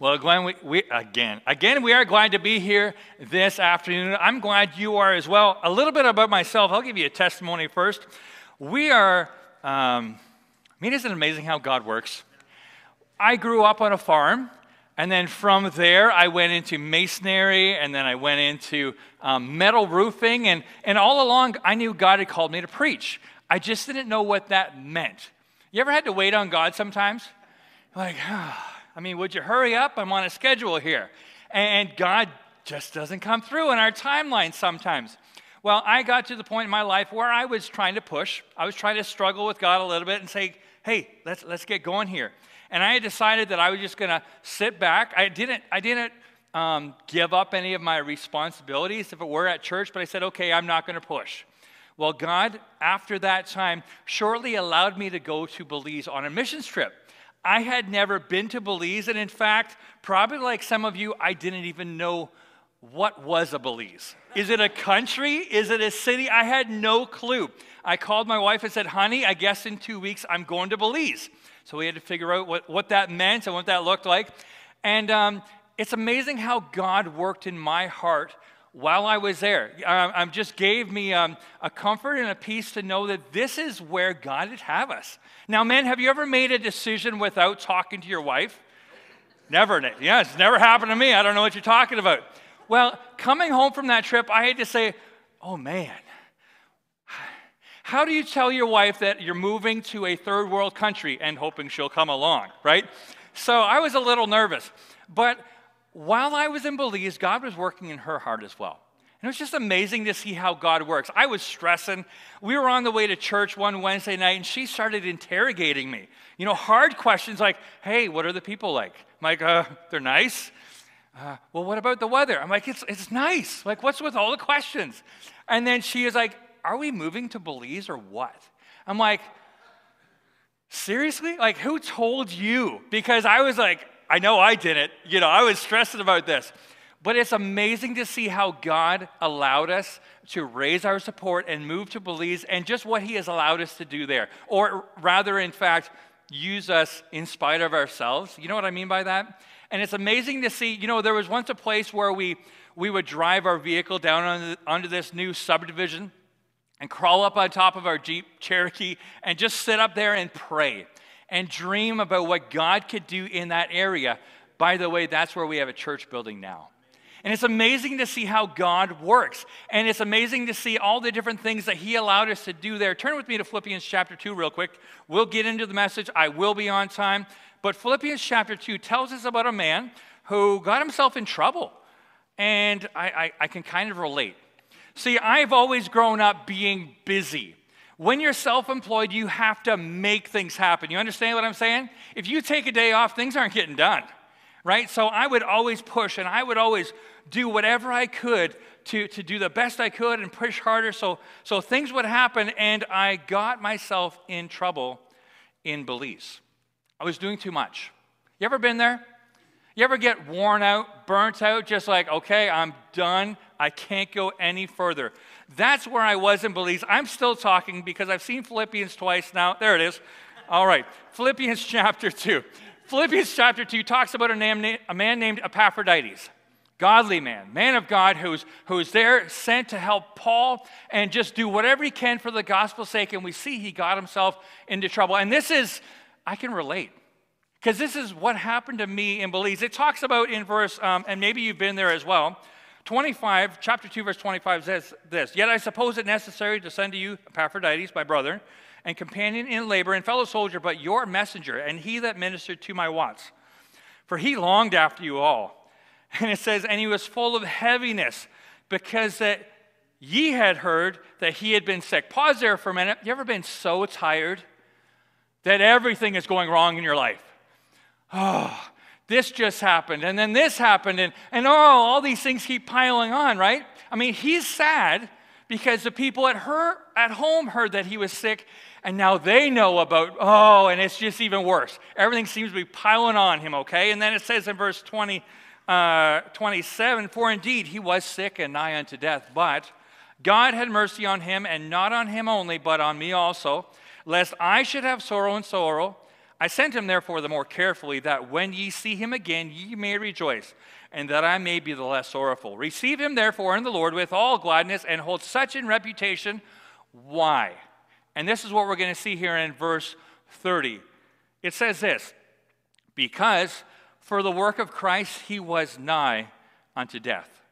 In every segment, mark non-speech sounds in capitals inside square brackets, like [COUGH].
Well, Glenn, we, we, again, again, we are glad to be here this afternoon. I'm glad you are as well. A little bit about myself. I'll give you a testimony first. We are, um, I mean, isn't it amazing how God works? I grew up on a farm, and then from there, I went into masonry, and then I went into um, metal roofing, and, and all along, I knew God had called me to preach. I just didn't know what that meant. You ever had to wait on God sometimes? Like, [SIGHS] ah. I mean, would you hurry up? I'm on a schedule here. And God just doesn't come through in our timeline sometimes. Well, I got to the point in my life where I was trying to push. I was trying to struggle with God a little bit and say, hey, let's, let's get going here. And I decided that I was just going to sit back. I didn't, I didn't um, give up any of my responsibilities if it were at church, but I said, okay, I'm not going to push. Well, God, after that time, shortly allowed me to go to Belize on a missions trip. I had never been to Belize, and in fact, probably like some of you, I didn't even know what was a Belize. Is it a country? Is it a city? I had no clue. I called my wife and said, honey, I guess in two weeks I'm going to Belize. So we had to figure out what, what that meant and what that looked like. And um, it's amazing how God worked in my heart while I was there. Um, um, just gave me um, a comfort and a peace to know that this is where God would have us. Now, men, have you ever made a decision without talking to your wife? Never. Yeah, it's never happened to me. I don't know what you're talking about. Well, coming home from that trip, I had to say, oh man, how do you tell your wife that you're moving to a third world country and hoping she'll come along, right? So I was a little nervous. But while I was in Belize, God was working in her heart as well. And it was just amazing to see how God works. I was stressing. We were on the way to church one Wednesday night, and she started interrogating me. You know, hard questions like, hey, what are the people like? I'm like, uh, they're nice. Uh, well, what about the weather? I'm like, it's, it's nice. Like, what's with all the questions? And then she is like, are we moving to Belize or what? I'm like, seriously? Like, who told you? Because I was like, I know I didn't. You know, I was stressing about this. But it's amazing to see how God allowed us to raise our support and move to Belize and just what He has allowed us to do there. Or rather, in fact, use us in spite of ourselves. You know what I mean by that? And it's amazing to see, you know, there was once a place where we, we would drive our vehicle down onto this new subdivision and crawl up on top of our Jeep Cherokee and just sit up there and pray and dream about what God could do in that area. By the way, that's where we have a church building now. And it's amazing to see how God works. And it's amazing to see all the different things that He allowed us to do there. Turn with me to Philippians chapter 2, real quick. We'll get into the message. I will be on time. But Philippians chapter 2 tells us about a man who got himself in trouble. And I, I, I can kind of relate. See, I've always grown up being busy. When you're self employed, you have to make things happen. You understand what I'm saying? If you take a day off, things aren't getting done, right? So I would always push and I would always do whatever I could to, to do the best I could and push harder so, so things would happen. And I got myself in trouble in Belize. I was doing too much. You ever been there? You ever get worn out, burnt out, just like, okay, I'm done. I can't go any further. That's where I was in Belize. I'm still talking because I've seen Philippians twice now. There it is. All right, Philippians [LAUGHS] chapter 2. Philippians chapter 2 talks about a, name, a man named Epaphroditus, godly man, man of God who's, who's there sent to help Paul and just do whatever he can for the gospel's sake. And we see he got himself into trouble. And this is, I can relate. Because this is what happened to me in Belize. It talks about in verse, um, and maybe you've been there as well. 25, chapter 2, verse 25 says this Yet I suppose it necessary to send to you Epaphroditus, my brother, and companion in labor and fellow soldier, but your messenger, and he that ministered to my wants. For he longed after you all. [LAUGHS] And it says, And he was full of heaviness, because that ye had heard that he had been sick. Pause there for a minute. You ever been so tired that everything is going wrong in your life? Oh, this just happened, and then this happened, and, and oh, all these things keep piling on, right? I mean, he's sad because the people at, her, at home heard that he was sick, and now they know about, oh, and it's just even worse. Everything seems to be piling on him, okay? And then it says in verse 20, uh, 27 For indeed he was sick and nigh unto death, but God had mercy on him, and not on him only, but on me also, lest I should have sorrow and sorrow. I sent him therefore the more carefully, that when ye see him again, ye may rejoice, and that I may be the less sorrowful. Receive him therefore in the Lord with all gladness, and hold such in reputation. Why? And this is what we're going to see here in verse 30. It says this Because for the work of Christ he was nigh unto death,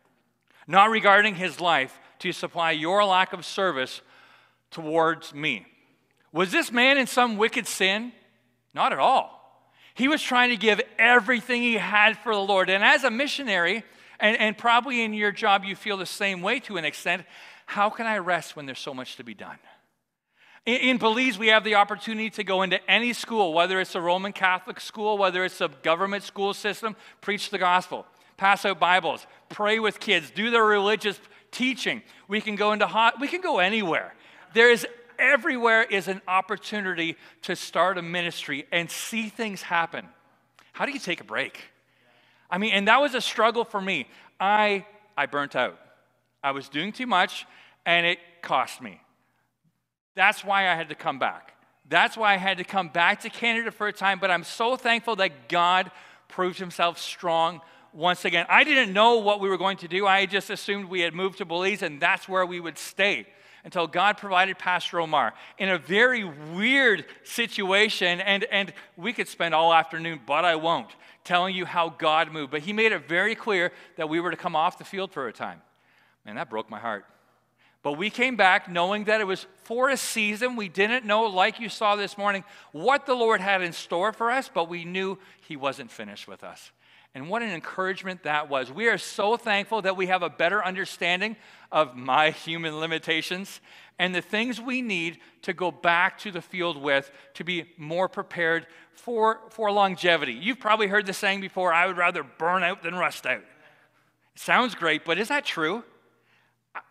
not regarding his life to supply your lack of service towards me. Was this man in some wicked sin? Not at all. He was trying to give everything he had for the Lord. And as a missionary, and, and probably in your job you feel the same way to an extent, how can I rest when there's so much to be done? In, Belize, we have the opportunity to go into any school, whether it's a Roman Catholic school, whether it's a government school system, preach the gospel, pass out Bibles, pray with kids, do their religious teaching. We can go into hot, we can go anywhere. There is everywhere is an opportunity to start a ministry and see things happen. How do you take a break? I mean, and that was a struggle for me. I I burnt out. I was doing too much and it cost me. That's why I had to come back. That's why I had to come back to Canada for a time, but I'm so thankful that God proved himself strong once again. I didn't know what we were going to do. I just assumed we had moved to Belize and that's where we would stay until God provided Pastor Omar in a very weird situation. And, and we could spend all afternoon, but I won't, telling you how God moved. But he made it very clear that we were to come off the field for a time. Man, that broke my heart. But we came back knowing that it was for a season. We didn't know, like you saw this morning, what the Lord had in store for us, but we knew He wasn't finished with us. And what an encouragement that was. We are so thankful that we have a better understanding of my human limitations and the things we need to go back to the field with to be more prepared for, for longevity. You've probably heard the saying before I would rather burn out than rust out. It sounds great, but is that true?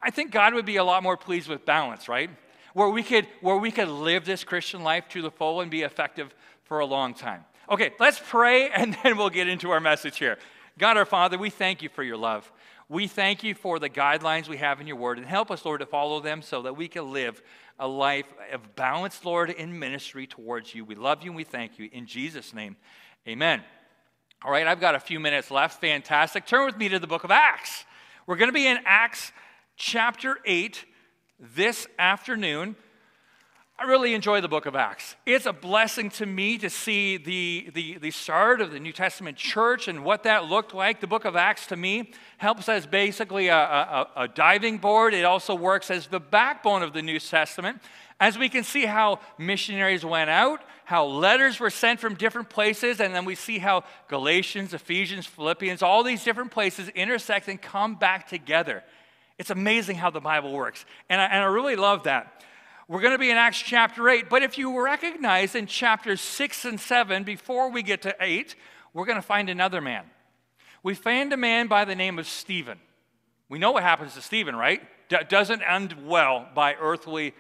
I think God would be a lot more pleased with balance, right? Where we could, where we could live this Christian life to the full and be effective for a long time. Okay, let's pray [LAUGHS] and then we'll get into our message here. God our Father, we thank you for your love. We thank you for the guidelines we have in your word and help us, Lord, to follow them so that we can live a life of balance, Lord, in ministry towards you. We love you and we thank you. In Jesus' name, amen. All right, I've got a few minutes left. Fantastic. Turn with me to the book of Acts. We're going to be in Acts chapter 8 this afternoon. I really enjoy the book of Acts. It's a blessing to me to see the, the, the start of the New Testament church and what that looked like. The book of Acts, to me, helps as basically a, a, a diving board. It also works as the backbone of the New Testament. As we can see how missionaries went out, how letters were sent from different places, and then we see how Galatians, Ephesians, Philippians, all these different places intersect and come back together. It's amazing how the Bible works. And I, and I really love that. We're going to be in Acts chapter 8, but if you recognize in chapters 6 and 7, before we get to 8, we're going to find another man. We find a man by the name of Stephen. We know what happens to Stephen, right? D- doesn't end well by earthly,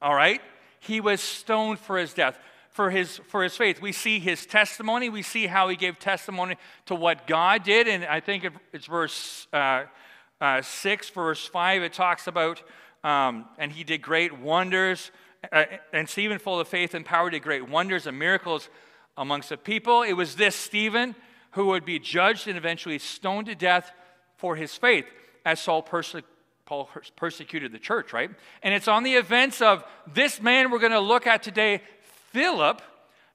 all right? He was stoned for his death, for his, for his faith. We see his testimony. We see how he gave testimony to what God did. And I think it's verse uh, uh, 6, verse 5, it talks about um, and he did great wonders. Uh, and Stephen, full of faith and power, did great wonders and miracles amongst the people. It was this Stephen who would be judged and eventually stoned to death for his faith, as Saul Paul persecuted the church, right? And it's on the events of this man we're going to look at today, Philip,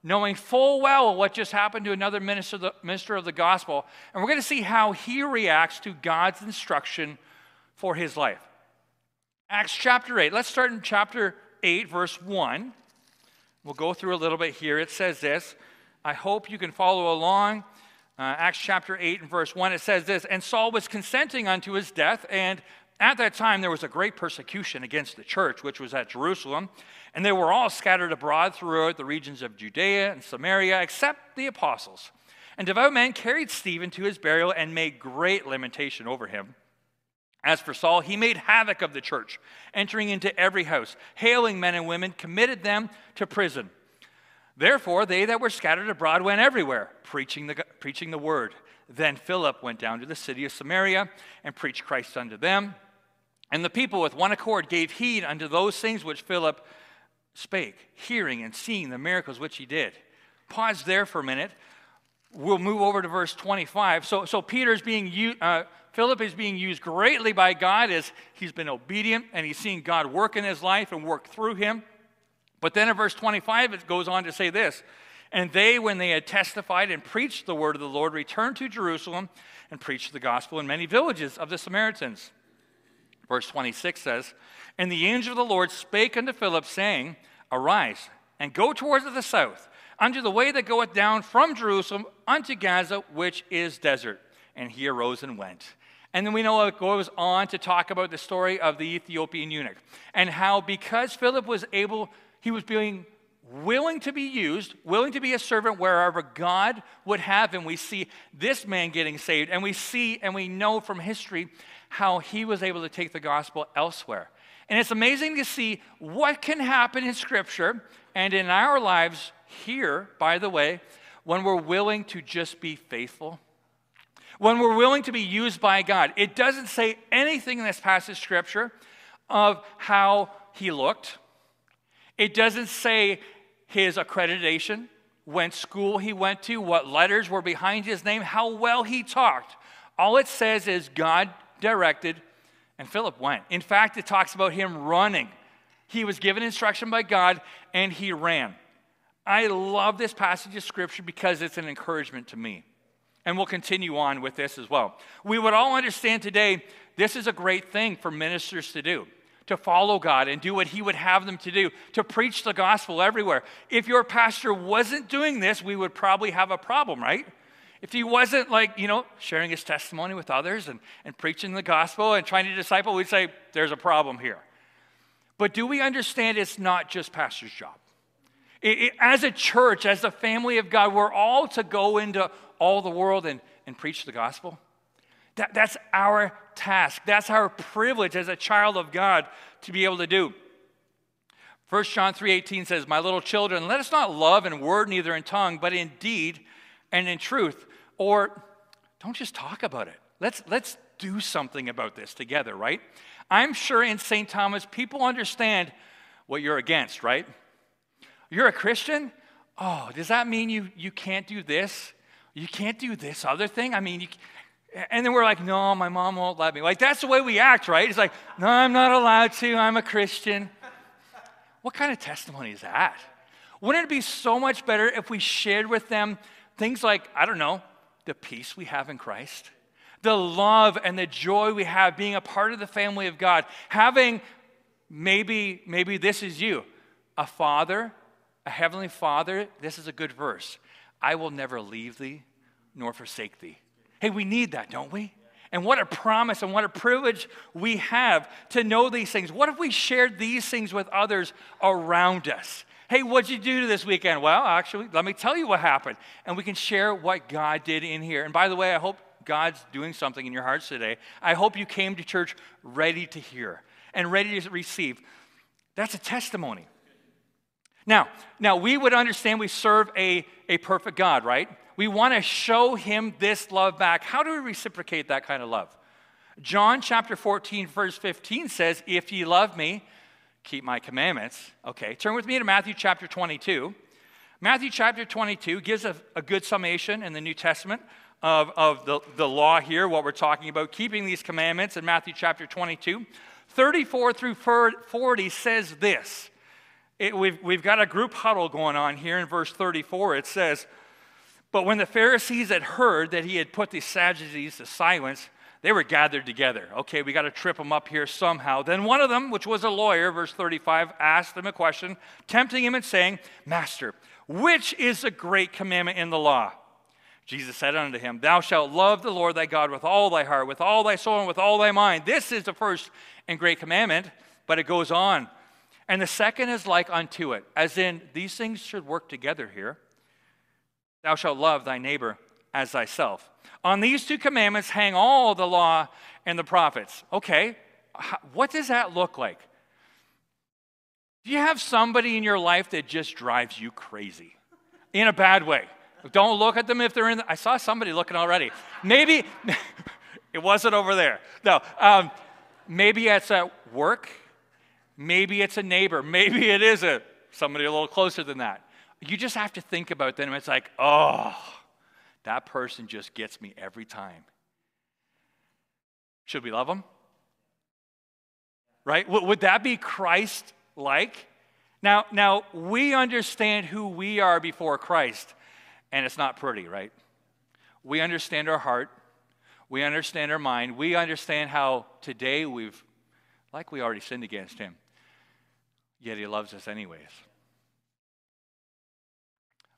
knowing full well what just happened to another minister, the, minister of the gospel. And we're going to see how he reacts to God's instruction for his life. Acts chapter 8. Let's start in chapter 8, verse 1. We'll go through a little bit here. It says this. I hope you can follow along. Uh, Acts chapter 8 and verse 1, it says this And Saul was consenting unto his death, and at that time there was a great persecution against the church, which was at Jerusalem. And they were all scattered abroad throughout the regions of Judea and Samaria, except the apostles. And devout men carried Stephen to his burial and made great lamentation over him. As for Saul, he made havoc of the church, entering into every house, hailing men and women, committed them to prison. Therefore, they that were scattered abroad went everywhere, preaching the, preaching the word. Then Philip went down to the city of Samaria and preached Christ unto them. And the people with one accord gave heed unto those things which Philip spake, hearing and seeing the miracles which he did. pause there for a minute. We'll move over to verse 25. So, so Peter's being uh, Philip is being used greatly by God as he's been obedient and he's seen God work in his life and work through him. But then in verse 25, it goes on to say this And they, when they had testified and preached the word of the Lord, returned to Jerusalem and preached the gospel in many villages of the Samaritans. Verse 26 says, And the angel of the Lord spake unto Philip, saying, Arise and go towards the south, unto the way that goeth down from Jerusalem unto Gaza, which is desert. And he arose and went. And then we know it goes on to talk about the story of the Ethiopian eunuch and how because Philip was able, he was being willing to be used, willing to be a servant wherever God would have him. We see this man getting saved, and we see and we know from history how he was able to take the gospel elsewhere. And it's amazing to see what can happen in Scripture and in our lives here, by the way, when we're willing to just be faithful. When we're willing to be used by God. It doesn't say anything in this passage of Scripture of how he looked. It doesn't say his accreditation, what school he went to, what letters were behind his name, how well he talked. All it says is God directed and Philip went. In fact, it talks about him running. He was given instruction by God and he ran. I love this passage of scripture because it's an encouragement to me. And we'll continue on with this as well. We would all understand today this is a great thing for ministers to do to follow God and do what He would have them to do, to preach the gospel everywhere. If your pastor wasn't doing this, we would probably have a problem, right? If he wasn't like, you know, sharing his testimony with others and, and preaching the gospel and trying to disciple, we'd say, there's a problem here. But do we understand it's not just pastor's job? It, it, as a church, as a family of God, we're all to go into all the world and, and preach the gospel. That, that's our task. That's our privilege as a child of God to be able to do. 1 John 3:18 says, "My little children, let us not love in word neither in tongue, but in deed and in truth. Or don't just talk about it. Let's, let's do something about this together, right? I'm sure in St. Thomas, people understand what you're against, right? You're a Christian? Oh, does that mean you, you can't do this? You can't do this other thing? I mean, you, and then we're like, no, my mom won't let me. Like, that's the way we act, right? It's like, no, I'm not allowed to. I'm a Christian. What kind of testimony is that? Wouldn't it be so much better if we shared with them Things like, I don't know, the peace we have in Christ, the love and the joy we have being a part of the family of God, having maybe, maybe this is you, a father, a heavenly father. This is a good verse. I will never leave thee nor forsake thee. Hey, we need that, don't we? And what a promise and what a privilege we have to know these things. What if we shared these things with others around us? Hey, what'd you do this weekend? Well, actually, let me tell you what happened. And we can share what God did in here. And by the way, I hope God's doing something in your hearts today. I hope you came to church ready to hear and ready to receive. That's a testimony. Now, now we would understand we serve a, a perfect God, right? We want to show him this love back. How do we reciprocate that kind of love? John chapter 14, verse 15 says, If ye love me, keep my commandments. Okay, turn with me to Matthew chapter 22. Matthew chapter 22 gives a, a good summation in the New Testament of, of the, the law here, what we're talking about, keeping these commandments in Matthew chapter 22. 34 through 40 says this. It, we've, we've got a group huddle going on here in verse 34. It says, But when the Pharisees had heard that he had put the Sadducees to silence, they were gathered together. Okay, we got to trip them up here somehow. Then one of them, which was a lawyer, verse 35, asked him a question, tempting him and saying, Master, which is the great commandment in the law? Jesus said unto him, Thou shalt love the Lord thy God with all thy heart, with all thy soul, and with all thy mind. This is the first and great commandment, but it goes on. And the second is like unto it, as in these things should work together here. Thou shalt love thy neighbor as thyself. On these two commandments hang all the law and the prophets. Okay, what does that look like? Do you have somebody in your life that just drives you crazy in a bad way? Don't look at them if they're in. The, I saw somebody looking already. Maybe [LAUGHS] it wasn't over there. No, um, maybe it's at work. Maybe it's a neighbor. Maybe it is a somebody a little closer than that. you just have to think about them. It's like, oh, that person just gets me every time. Should we love them? Right? Would that be Christ like? Now, now, we understand who we are before Christ, and it's not pretty, right? We understand our heart. We understand our mind. We understand how today we've, like we already sinned against Him, yet He loves us anyways.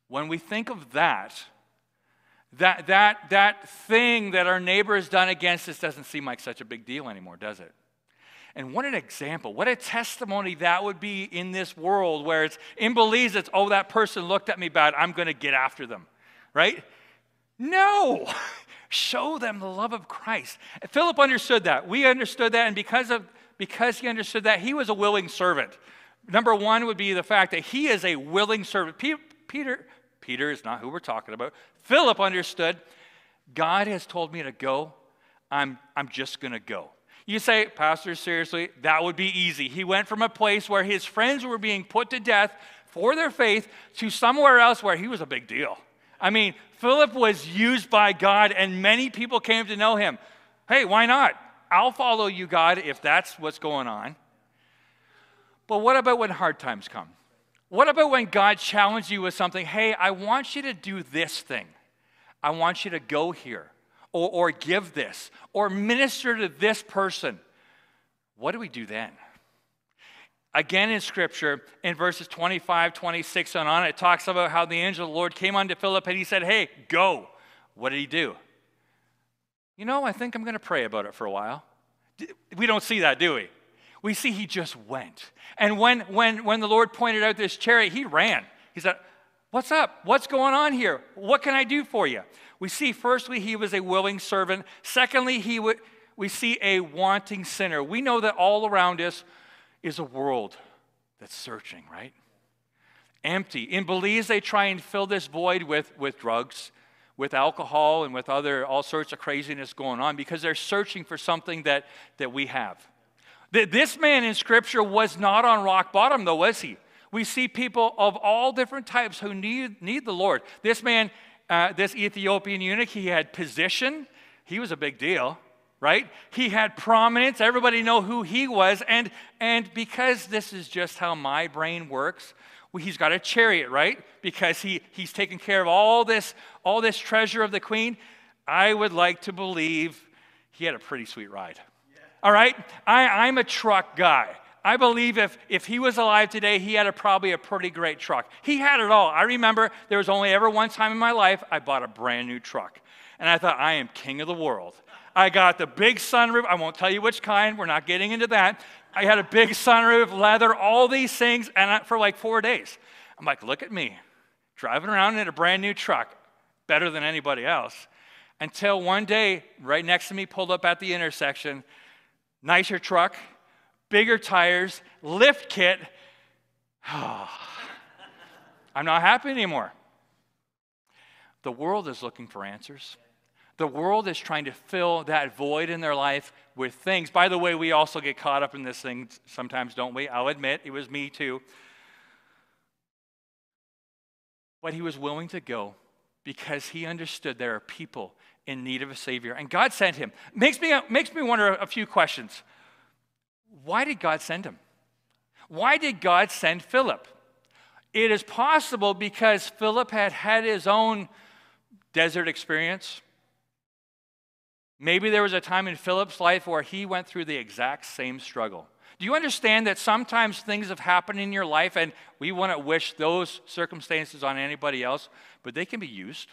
When we think of that, that, that, that thing that our neighbor has done against us doesn't seem like such a big deal anymore, does it? And what an example, what a testimony that would be in this world where it's in Belize, it's, oh, that person looked at me bad, I'm going to get after them, right? No, [LAUGHS] show them the love of Christ. Philip understood that. We understood that, and because, of, because he understood that, he was a willing servant. Number one would be the fact that he is a willing servant. Peter, Peter is not who we're talking about. Philip understood God has told me to go. I'm, I'm just going to go. You say, Pastor, seriously, that would be easy. He went from a place where his friends were being put to death for their faith to somewhere else where he was a big deal. I mean, Philip was used by God and many people came to know him. Hey, why not? I'll follow you, God, if that's what's going on. But what about when hard times come? What about when God challenged you with something? Hey, I want you to do this thing. I want you to go here or, or give this or minister to this person. What do we do then? Again in Scripture, in verses 25, 26 and on, it talks about how the angel of the Lord came unto Philip and he said, Hey, go. What did he do? You know, I think I'm going to pray about it for a while. We don't see that, do we? We see he just went. And when, when, when the Lord pointed out this chariot, he ran. He said, What's up? What's going on here? What can I do for you? We see, firstly, he was a willing servant. Secondly, he would, we see a wanting sinner. We know that all around us is a world that's searching, right? Empty. In Belize, they try and fill this void with, with drugs, with alcohol, and with other all sorts of craziness going on because they're searching for something that, that we have. This man in Scripture was not on rock bottom, though, was he? We see people of all different types who need, need the Lord. This man, uh, this Ethiopian eunuch, he had position. He was a big deal, right? He had prominence. Everybody know who he was. And, and because this is just how my brain works, well, he's got a chariot, right? Because he, he's taken care of all this, all this treasure of the queen. I would like to believe he had a pretty sweet ride. All right? I, I'm a truck guy. I believe if, if he was alive today, he had a, probably a pretty great truck. He had it all. I remember there was only ever one time in my life I bought a brand new truck. And I thought, I am king of the world. I got the big sunroof. I won't tell you which kind. We're not getting into that. I had a big sunroof, leather, all these things, and I, for like four days. I'm like, look at me, driving around in a brand new truck, better than anybody else. Until one day, right next to me, pulled up at the intersection, nicer truck, bigger tires, lift kit. [SIGHS] I'm not happy anymore. The world is looking for answers. The world is trying to fill that void in their life with things. By the way, we also get caught up in this thing sometimes, don't we? I'll admit it was me too. But he was willing to go because he understood there are people in need of a Savior. And God sent him. Makes me, makes me wonder a few questions. Why did God send him? Why did God send Philip? It is possible because Philip had had his own desert experience. Maybe there was a time in Philip's life where he went through the exact same struggle. Do you understand that sometimes things have happened in your life and we want to wish those circumstances on anybody else, but they can be used?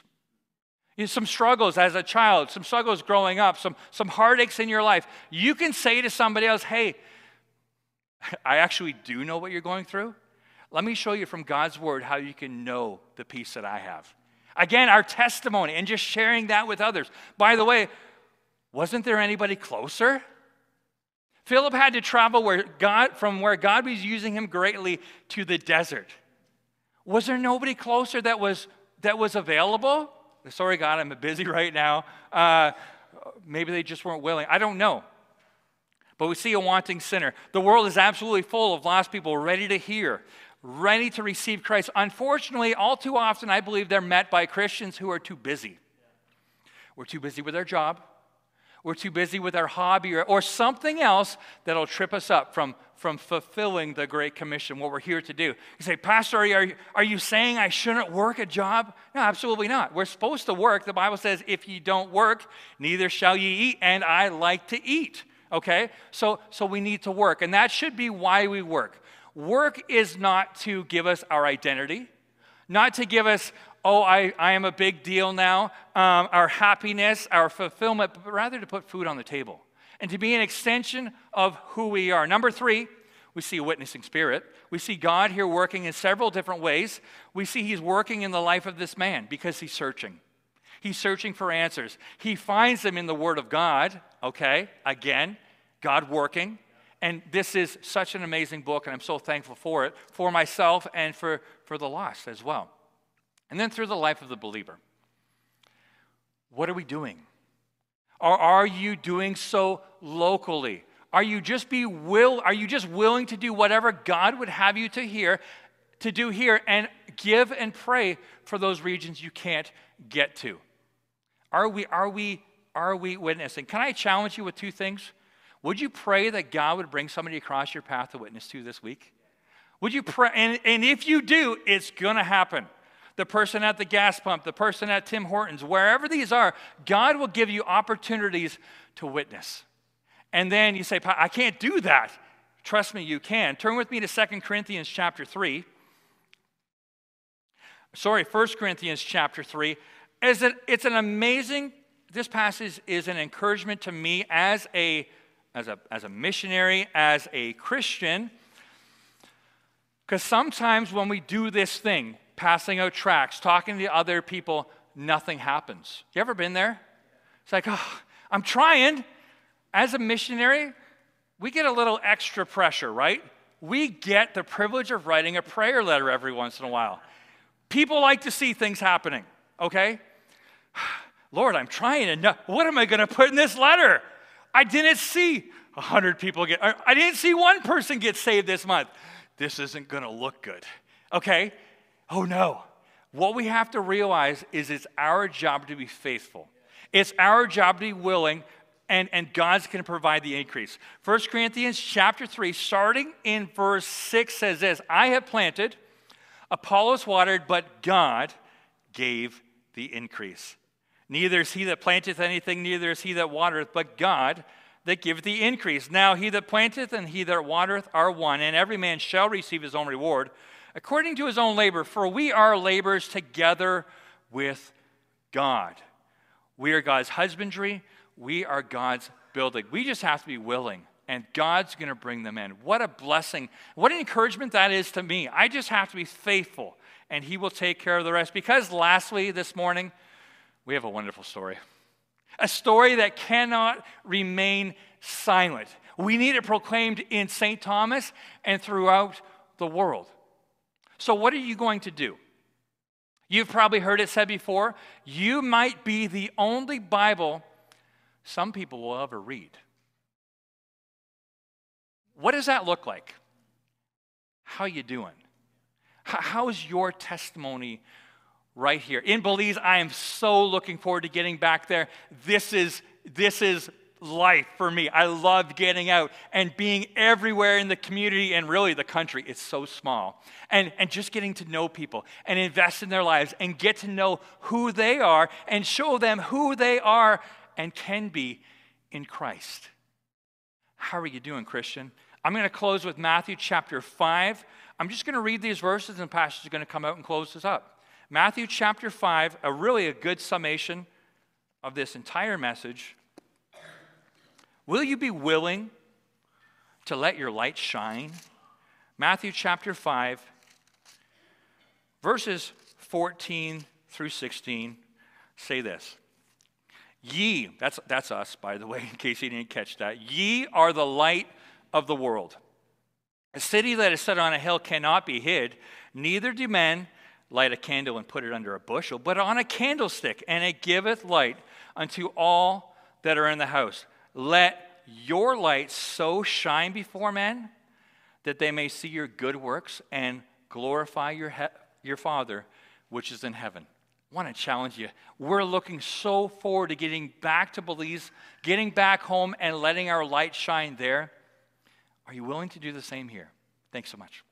Some struggles as a child, some struggles growing up, some, some heartaches in your life. You can say to somebody else, hey, [LAUGHS] I actually do know what you're going through. Let me show you from God's word how you can know the peace that I have. Again, our testimony and just sharing that with others. By the way, wasn't there anybody closer? Philip had to travel where God, from where God was using him greatly to the desert. Was there nobody closer that was, that was available? Sorry, God, I'm busy [LAUGHS] right now. Uh, maybe they just weren't willing. I don't know. But we see a wanting sinner. The world is absolutely full of lost people ready to hear, ready to receive Christ. Unfortunately, all too often, I believe they're met by Christians who are too busy. We're too busy with our job. We're too busy with our hobby or, or something else that'll trip us up from, from fulfilling the Great Commission, what we're here to do. You say, Pastor, are you, are you saying I shouldn't work a job? No, absolutely not. We're supposed to work. The Bible says, if ye don't work, neither shall ye eat, and I like to eat. Okay? So, so we need to work, and that should be why we work. Work is not to give us our identity, not to give us, oh, I, I am a big deal now, um, our happiness, our fulfillment, but rather to put food on the table and to be an extension of who we are. Number three, we see a witnessing spirit. We see God here working in several different ways. We see He's working in the life of this man because He's searching. He's searching for answers. He finds them in the Word of God, okay? Again, God working. And this is such an amazing book, and I'm so thankful for it, for myself and for, for the lost as well. And then through the life of the believer. What are we doing? Or are you doing so locally? Are you just be will are you just willing to do whatever God would have you to hear to do here and give and pray for those regions you can't get to? Are we are we are we witnessing? Can I challenge you with two things? Would you pray that God would bring somebody across your path to witness to this week? Would you pray? And, and if you do, it's going to happen the person at the gas pump, the person at Tim Hortons, wherever these are, God will give you opportunities to witness. And then you say, I can't do that. Trust me, you can. Turn with me to 2 Corinthians chapter 3. Sorry, 1 Corinthians chapter 3. Is it, it's an amazing, this passage is an encouragement to me as a, as a, as a missionary, as a Christian. Because sometimes when we do this thing, passing out tracts, talking to other people, nothing happens. You ever been there? It's like, oh, I'm trying. As a missionary, we get a little extra pressure, right? We get the privilege of writing a prayer letter every once in a while. People like to see things happening, okay? [SIGHS] Lord, I'm trying and what am I going to put in this letter? I didn't see 100 people get, I didn't see one person get saved this month. This isn't going to look good, okay? Oh no. What we have to realize is it's our job to be faithful. It's our job to be willing, and, and God's going to provide the increase. 1 Corinthians chapter 3, starting in verse 6, says this I have planted, Apollos watered, but God gave the increase. Neither is he that planteth anything, neither is he that watereth, but God that giveth the increase. Now he that planteth and he that watereth are one, and every man shall receive his own reward according to his own labor, for we are laborers together with God. We are God's husbandry, we are God's building. We just have to be willing, and God's going to bring them in. What a blessing. What an encouragement that is to me. I just have to be faithful, and He will take care of the rest. Because, lastly, this morning, we have a wonderful story. A story that cannot remain silent. We need it proclaimed in St. Thomas and throughout the world. So, what are you going to do? You've probably heard it said before you might be the only Bible some people will ever read. What does that look like? How you doing? How's your testimony right here? In Belize, I am so looking forward to getting back there. This is, this is life for me. I love getting out and being everywhere in the community and really the country. It's so small. And, and just getting to know people and invest in their lives and get to know who they are and show them who they are and can be in Christ. How are you doing, Christian? I'm going to close with Matthew chapter 5. I'm just going to read these verses, and the Pastor's going to come out and close this up. Matthew chapter 5, a really a good summation of this entire message. Will you be willing to let your light shine? Matthew chapter 5, verses 14 through 16 say this. Ye, that's, that's us, by the way, [LAUGHS] in case you didn't catch that. Ye are the light of the world. A city that is set on a hill cannot be hid, neither do men light a candle and put it under a bushel, but on a candlestick, and it giveth light unto all that are in the house. Let your light so shine before men that they may see your good works and glorify your, he- your Father which is in heaven. I want to challenge you. We're looking so forward to getting back to Belize, getting back home, and letting our light shine there. Are you willing to do the same here? Thanks so much.